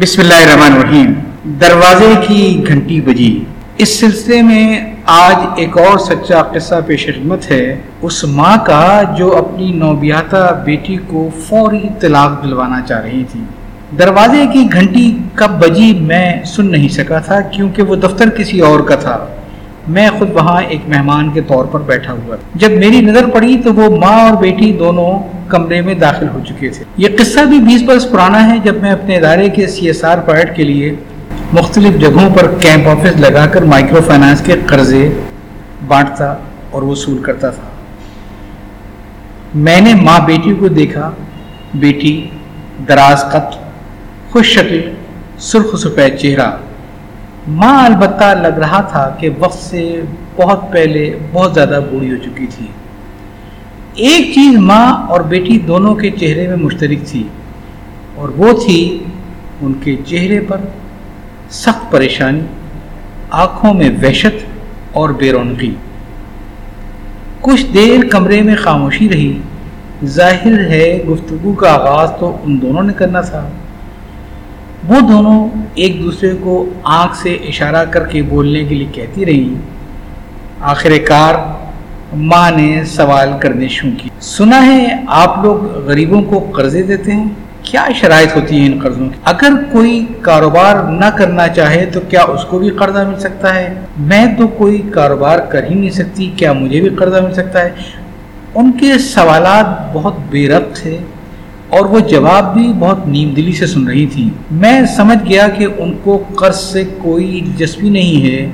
بسم اللہ الرحمن الرحیم۔ دروازے کی گھنٹی بجی۔ اس سلسلے میں آج ایک اور سچا قصہ پیش خدمت ہے۔ اس ماں کا جو اپنی نوبیاتا بیٹی کو فوری طلاق دلوانا چاہ رہی تھی۔ دروازے کی گھنٹی کب بجی میں سن نہیں سکا تھا، کیونکہ وہ دفتر کسی اور کا تھا۔ میں خود وہاں ایک مہمان کے طور پر بیٹھا ہوا۔ جب میری نظر پڑی تو وہ ماں اور بیٹی دونوں کمرے میں داخل ہو چکے تھے۔ یہ قصہ بھی بیس برس پرانا ہے۔ جب میں اپنے ادارے کے سی ایس آر پائٹ کے لیے مختلف جگہوں پر کیمپ آفس لگا کر مائکرو فائنانس کے قرضے بانٹتا اور وصول کرتا تھا۔ میں نے ماں بیٹی کو دیکھا۔ بیٹی دراز قط خوش شکل، سرخ سفید چہرہ۔ ماں البتہ لگ رہا تھا کہ وقت سے بہت پہلے بہت زیادہ بوڑھی ہو چکی تھی۔ ایک چیز ماں اور بیٹی دونوں کے چہرے میں مشترک تھی اور وہ تھی ان کے چہرے پر سخت پریشانی، آنکھوں میں وحشت اور بے رونقی۔ کچھ دیر کمرے میں خاموشی رہی۔ ظاہر ہے گفتگو کا آغاز تو ان دونوں نے کرنا تھا۔ وہ دونوں ایک دوسرے کو آنکھ سے اشارہ کر کے بولنے کے لیے کہتی رہی آخر کار ماں نے سوال کرنے شروع کی سنا ہے آپ لوگ غریبوں کو قرضے دیتے ہیں؟ کیا شرائط ہوتی ہیں ان قرضوں کی؟ اگر کوئی کاروبار نہ کرنا چاہے تو کیا اس کو بھی قرضہ مل سکتا ہے؟ میں تو کوئی کاروبار کر ہی نہیں سکتی، کیا مجھے بھی قرضہ مل سکتا ہے؟ ان کے سوالات بہت بے ربط تھے اور وہ جواب بھی بہت نیم دلی سے سن رہی تھی میں سمجھ گیا کہ ان کو قرض سے کوئی دلچسپی نہیں ہے،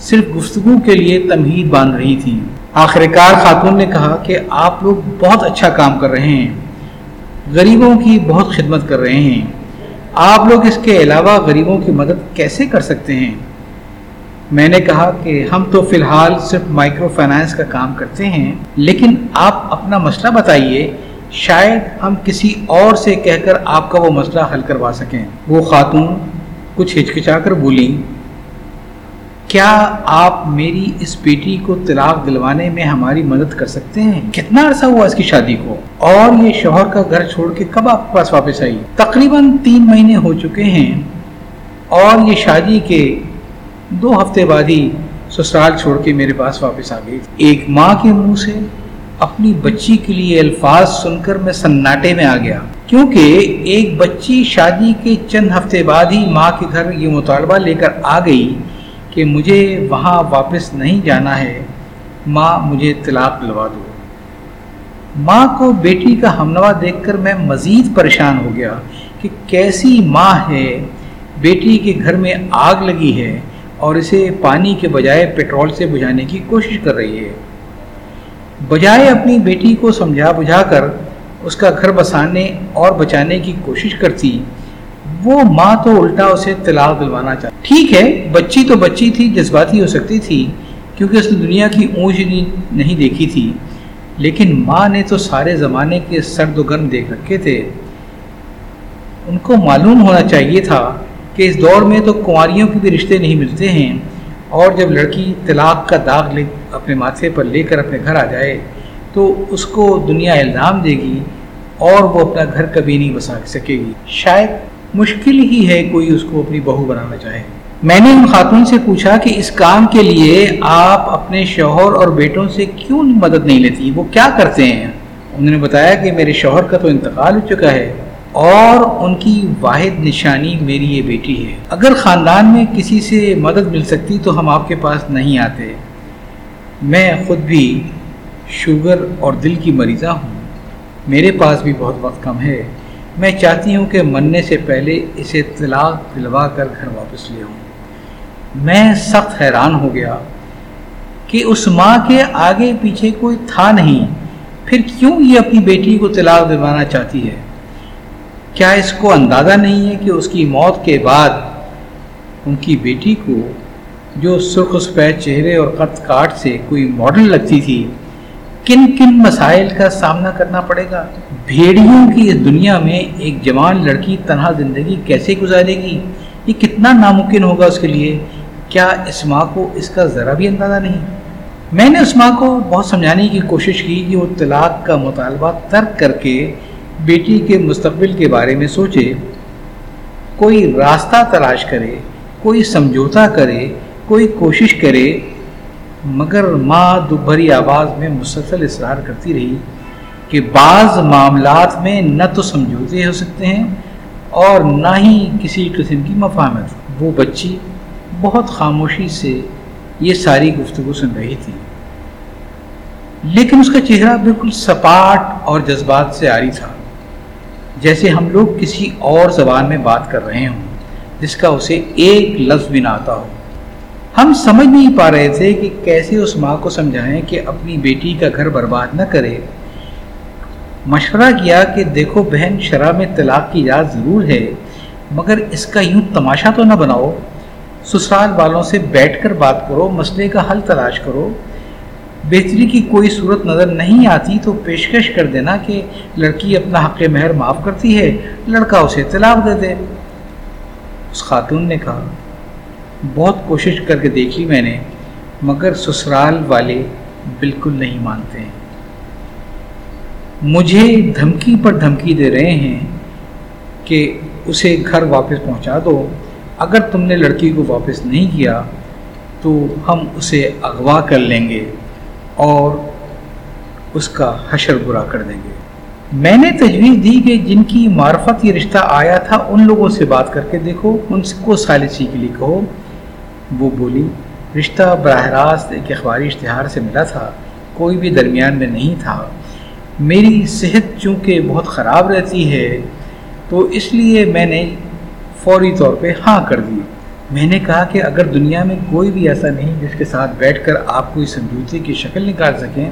صرف گفتگو کے لیے تمہید باندھ رہی تھی آخر کار خاتون نے کہا کہ آپ لوگ بہت اچھا کام کر رہے ہیں، غریبوں کی بہت خدمت کر رہے ہیں۔ آپ لوگ اس کے علاوہ غریبوں کی مدد کیسے کر سکتے ہیں؟ میں نے کہا کہ ہم تو فی الحال صرف مائکرو فائنانس کا کام کرتے ہیں، لیکن آپ اپنا مسئلہ بتائیے، شاید ہم کسی اور سے کہہ کر آپ کا وہ مسئلہ حل کروا سکیں۔ وہ خاتون کچھ ہچکچا کر بولی کیا آپ میری اس بیٹی کو طلاق دلوانے میں ہماری مدد کر سکتے ہیں؟ کتنا عرصہ ہوا اس کی شادی کو؟ اور یہ شوہر کا گھر چھوڑ کے کب آپ کے پاس واپس آئی؟ تقریباً تین مہینے ہو چکے ہیں اور یہ شادی کے دو ہفتے بعد ہی سسرال چھوڑ کے میرے پاس واپس آ گئی۔ ایک ماں کے منہ سے اپنی بچی کے لیے الفاظ سن کر میں سناٹے میں آ گیا۔ کیونکہ ایک بچی شادی کے چند ہفتے بعد ہی ماں کے گھر یہ مطالبہ لے کر آ گئی کہ مجھے وہاں واپس نہیں جانا ہے، ماں مجھے طلاق دلوا دو۔ ماں کو بیٹی کا ہمنوا دیکھ کر میں مزید پریشان ہو گیا کہ کیسی ماں ہے۔ بیٹی کے گھر میں آگ لگی ہے اور اسے پانی کے بجائے پیٹرول سے بجھانے کی کوشش کر رہی ہے۔ بجائے اپنی بیٹی کو سمجھا بجھا کر، اس کا گھر بسانے اور بچانے کی کوشش کرتی وہ ماں تو الٹا اسے طلاق دلوانا چاہتی ٹھیک ہے، بچی تو بچی تھی، جذباتی ہو سکتی تھی، کیونکہ اس نے دنیا کی اونچ نہیں دیکھی تھی۔ لیکن ماں نے تو سارے زمانے کے سرد و گرم دیکھ رکھے تھے۔ ان کو معلوم ہونا چاہیے تھا کہ اس دور میں تو کنواریوں کے بھی رشتے نہیں ملتے ہیں۔ اور جب لڑکی طلاق کا داغ لے اپنے ماتھے پر لے کر اپنے گھر آ جائے، تو اس کو دنیا الزام دے گی اور وہ اپنا گھر کبھی نہیں بسا سکے گی۔ شاید مشکل ہی ہے کوئی اس کو اپنی بہو بنانا چاہے۔ میں نے ان خاتون سے پوچھا کہ اس کام کے لیے آپ اپنے شوہر اور بیٹوں سے کیوں مدد نہیں لیتی؟ وہ کیا کرتے ہیں؟ انہوں نے بتایا کہ میرے شوہر کا تو انتقال ہو چکا ہے اور ان کی واحد نشانی میری یہ بیٹی ہے۔ اگر خاندان میں کسی سے مدد مل سکتی تو ہم آپ کے پاس نہیں آتے۔ میں خود بھی شوگر اور دل کی مریضہ ہوں۔ میرے پاس بھی بہت وقت کم ہے۔ میں چاہتی ہوں کہ مرنے سے پہلے اسے طلاق دلوا کر گھر واپس لے آؤں۔ میں سخت حیران ہو گیا کہ اس ماں کے آگے پیچھے کوئی تھا نہیں۔ پھر کیوں یہ اپنی بیٹی کو طلاق دلوانا چاہتی ہے؟ کیا اس کو اندازہ نہیں ہے کہ اس کی موت کے بعد ان کی بیٹی کو جو سرخ سفید چہرے اور قط کاٹ سے کوئی ماڈل لگتی تھی کن کن مسائل کا سامنا کرنا پڑے گا؟ بھیڑیوں کی اس دنیا میں ایک جوان لڑکی تنہا زندگی کیسے گزارے گی؟ یہ کتنا ناممکن ہوگا اس کے لیے؟ کیا اس ماں کو اس کا ذرا بھی اندازہ نہیں؟ میں نے اس ماں کو بہت سمجھانے کی کوشش کی کہ وہ طلاق کا مطالبہ ترک کر کے بیٹی کے مستقبل کے بارے میں سوچے، کوئی راستہ تلاش کرے، کوئی سمجھوتا کرے، کوئی کوشش کرے مگر ماں دوبھری آواز میں مسلسل اصرار کرتی رہی کہ بعض معاملات میں نہ تو سمجھوتے ہو سکتے ہیں اور نہ ہی کسی قسم کی مفاہمت۔ وہ بچی بہت خاموشی سے یہ ساری گفتگو سن رہی تھی۔ لیکن اس کا چہرہ بالکل سپاٹ اور جذبات سے آری تھا۔ جیسے ہم لوگ کسی اور زبان میں بات کر رہے ہوں جس کا اسے ایک لفظ بھی نہ آتا ہو۔ ہم سمجھ نہیں پا رہے تھے کہ کیسے اس ماں کو سمجھائیں کہ اپنی بیٹی کا گھر برباد نہ کرے۔ مشورہ کیا کہ دیکھو بہن، شرح میں طلاق کی اجازت ضرور ہے، مگر اس کا یوں تماشا تو نہ بناؤ۔ سسرال والوں سے بیٹھ کر بات کرو، مسئلے کا حل تلاش کرو۔ بہتری کی کوئی صورت نظر نہیں آتی تو پیشکش کر دینا کہ لڑکی اپنا حق مہر معاف کرتی ہے، لڑکا اسے طلاق دے دے۔ اس خاتون نے کہا۔ بہت کوشش کر کے دیکھ لی میں نے، مگر سسرال والے بالکل نہیں مانتے۔ مجھے دھمکی پر دھمکی دے رہے ہیں کہ اسے گھر واپس پہنچا دو۔ اگر تم نے لڑکی کو واپس نہیں کیا، تو ہم اسے اغوا کر لیں گے اور اس کا حشر برا کر دیں گے۔ میں نے تجویز دی کہ جن کی معرفت یہ رشتہ آیا تھا، ان لوگوں سے بات کر کے دیکھو، ان کو سالسی کے لیے کہو۔ وہ بولی، رشتہ براہ راست ایک اخباری اشتہار سے ملا تھا، کوئی بھی درمیان میں نہیں تھا۔ میری صحت چونکہ بہت خراب رہتی ہے، تو اس لیے میں نے فوری طور پہ ہاں کر دی۔ میں نے کہا کہ اگر دنیا میں کوئی بھی ایسا نہیں جس کے ساتھ بیٹھ کر آپ کو اس سمجھوتے کی شکل نکال سکیں،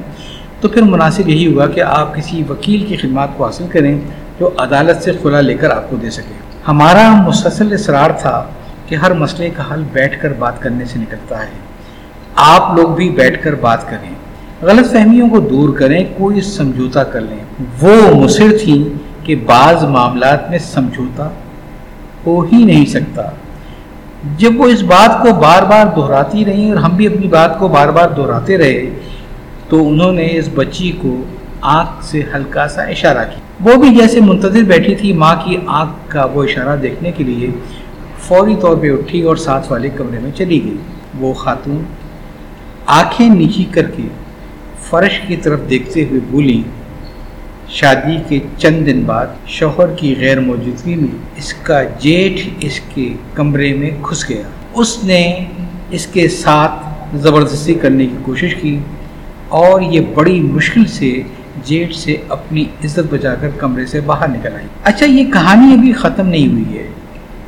تو پھر مناسب یہی ہوگا کہ آپ کسی وکیل کی خدمات کو حاصل کریں جو عدالت سے خلا لے کر آپ کو دے سکے۔ ہمارا مسلسل اصرار تھا کہ ہر مسئلے کا حل بیٹھ کر بات کرنے سے نکلتا ہے۔ آپ لوگ بھی بیٹھ کر بات کریں۔ غلط فہمیوں کو دور کریں، کوئی سمجھوتا کر لیں۔ وہ مصر تھی کہ بعض معاملات میں سمجھوتا ہو ہی نہیں سکتا۔ جب وہ اس بات کو بار بار دہراتی رہی اور ہم بھی اپنی بات کو بار بار دہراتے رہے، تو انہوں نے اس بچی کو آنکھ سے ہلکا سا اشارہ کیا۔ وہ بھی جیسے منتظر بیٹھی تھی ماں کی آنکھ کا وہ اشارہ دیکھنے کے لیے۔ فوری طور پہ اٹھی اور ساتھ والے کمرے میں چلی گئی۔ وہ خاتون آنکھیں نیچی کر کے فرش کی طرف دیکھتے ہوئے بولی شادی کے چند دن بعد شوہر کی غیر موجودگی میں اس کا جیٹھ اس کے کمرے میں گھس گیا۔ اس نے اس کے ساتھ زبردستی کرنے کی کوشش کی اور یہ بڑی مشکل سے جیٹ سے اپنی عزت بچا کر کمرے سے باہر نکل آئی۔ اچھا یہ کہانی ابھی ختم نہیں ہوئی ہے۔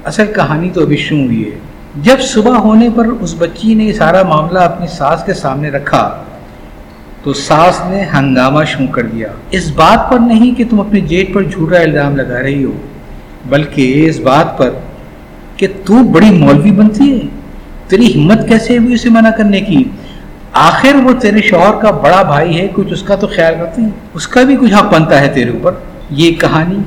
اصل کہانی تو ابھی شروع ہوئی ہے۔ جب صبح ہونے پر اس بچی نے سارا معاملہ اپنی ساس کے سامنے رکھا، تو ساس نے ہنگامہ شروع کر دیا۔ اس بات پر نہیں کہ تم اپنے جیٹ پر جھوٹا الزام لگا رہی ہو، بلکہ اس بات پر کہ تو بڑی مولوی بنتی ہے۔ تیری ہمت کیسے ہوئی اسے منع کرنے کی؟ آخر وہ تیرے شوہر کا بڑا بھائی ہے، کچھ اس کا تو خیال کرتے ہیں۔ اس کا بھی کچھ حق بنتا ہے تیرے اوپر۔ یہ کہانی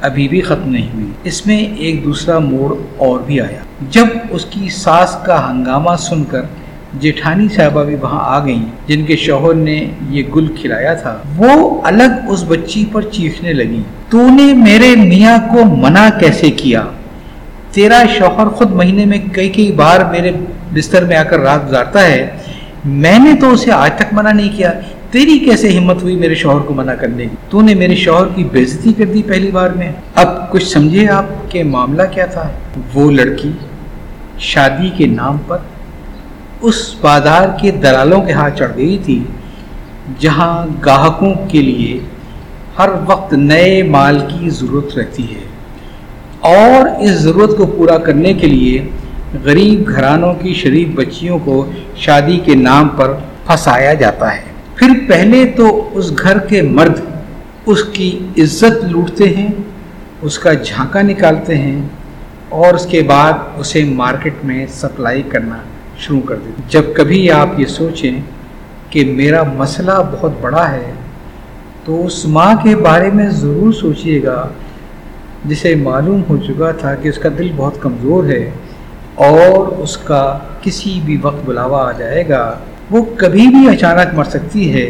ابھی بھی ختم نہیں ہوئی۔ اس میں ایک دوسرا موڑ اور بھی آیا۔ جب اس کی ساس کا ہنگامہ سن کر جیٹھانی صاحبہ بھی وہاں آ گئیں، جن کے شوہر نے یہ گل کھلایا تھا، وہ الگ اس بچی پر چیخنے لگی تو نے میرے میاں کو منع کیسے کیا؟ تیرا شوہر خود مہینے میں کئی کئی بار میرے بستر میں آ کر رات گزارتا ہے۔ میں نے تو اسے آج تک منع نہیں کیا۔ تیری کیسے ہمت ہوئی میرے شوہر کو منع کرنے کی؟ تو نے میرے شوہر کی بےزتی کر دی پہلی بار میں۔ اب کچھ سمجھے آپ کے معاملہ کیا تھا؟ وہ لڑکی شادی کے نام پر اس بازار کے دلالوں کے ہاتھ چڑھ گئی تھی، جہاں گاہکوں کے لیے ہر وقت نئے مال کی ضرورت رہتی ہے۔ اور اس ضرورت کو پورا کرنے کے لیے غریب گھرانوں کی شریف بچیوں کو شادی کے نام پر پھنسایا جاتا ہے۔ پھر پہلے تو اس گھر کے مرد اس کی عزت لوٹتے ہیں، اس کا جھانکا نکالتے ہیں اور اس کے بعد اسے مارکیٹ میں سپلائی کرنا شروع کر دیتے جب کبھی آپ یہ سوچیں کہ میرا مسئلہ بہت بڑا ہے، تو اس ماں کے بارے میں ضرور سوچئے گا۔ جسے معلوم ہو چکا تھا کہ اس کا دل بہت کمزور ہے اور اس کا کسی بھی وقت بلاوا آ جائے گا۔ وہ کبھی بھی اچانک مر سکتی ہے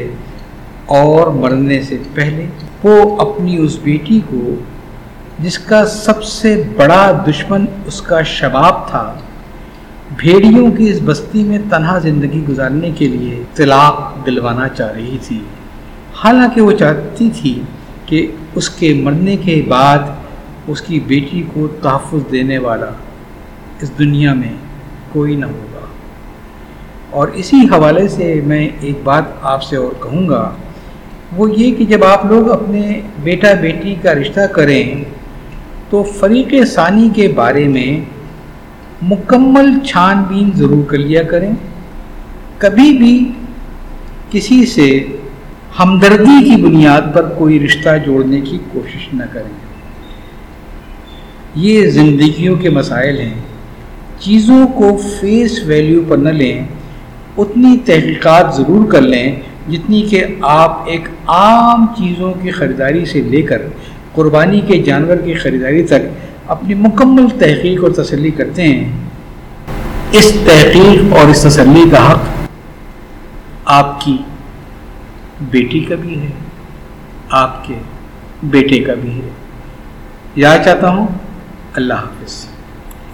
اور مرنے سے پہلے وہ اپنی اس بیٹی کو، جس کا سب سے بڑا دشمن اس کا شباب تھا، بھیڑیوں کی اس بستی میں تنہا زندگی گزارنے کے لیے طلاق دلوانا چاہ رہی تھی۔ حالانکہ وہ چاہتی تھی کہ اس کے مرنے کے بعد اس کی بیٹی کو تحفظ دینے والا اس دنیا میں کوئی نہ ہوگا اور اسی حوالے سے میں ایک بات آپ سے اور کہوں گا۔ وہ یہ کہ جب آپ لوگ اپنے بیٹا بیٹی کا رشتہ کریں تو فریق ثانی کے بارے میں مکمل چھان بین ضرور کر لیا کریں۔ کبھی بھی کسی سے ہمدردی کی بنیاد پر کوئی رشتہ جوڑنے کی کوشش نہ کریں۔ یہ زندگیوں کے مسائل ہیں۔ چیزوں کو فیس ویلیو پر نہ لیں۔ اتنی تحقیقات ضرور کر لیں جتنی کہ آپ ایک عام چیزوں کی خریداری سے لے کر قربانی کے جانور کی خریداری تک اپنی مکمل تحقیق اور تسلی کرتے ہیں۔ اس تحقیق اور اس تسلی کا حق آپ کی بیٹی کا بھی ہے، آپ کے بیٹے کا بھی ہے۔ یاد چاہتا ہوں، اللہ حافظ۔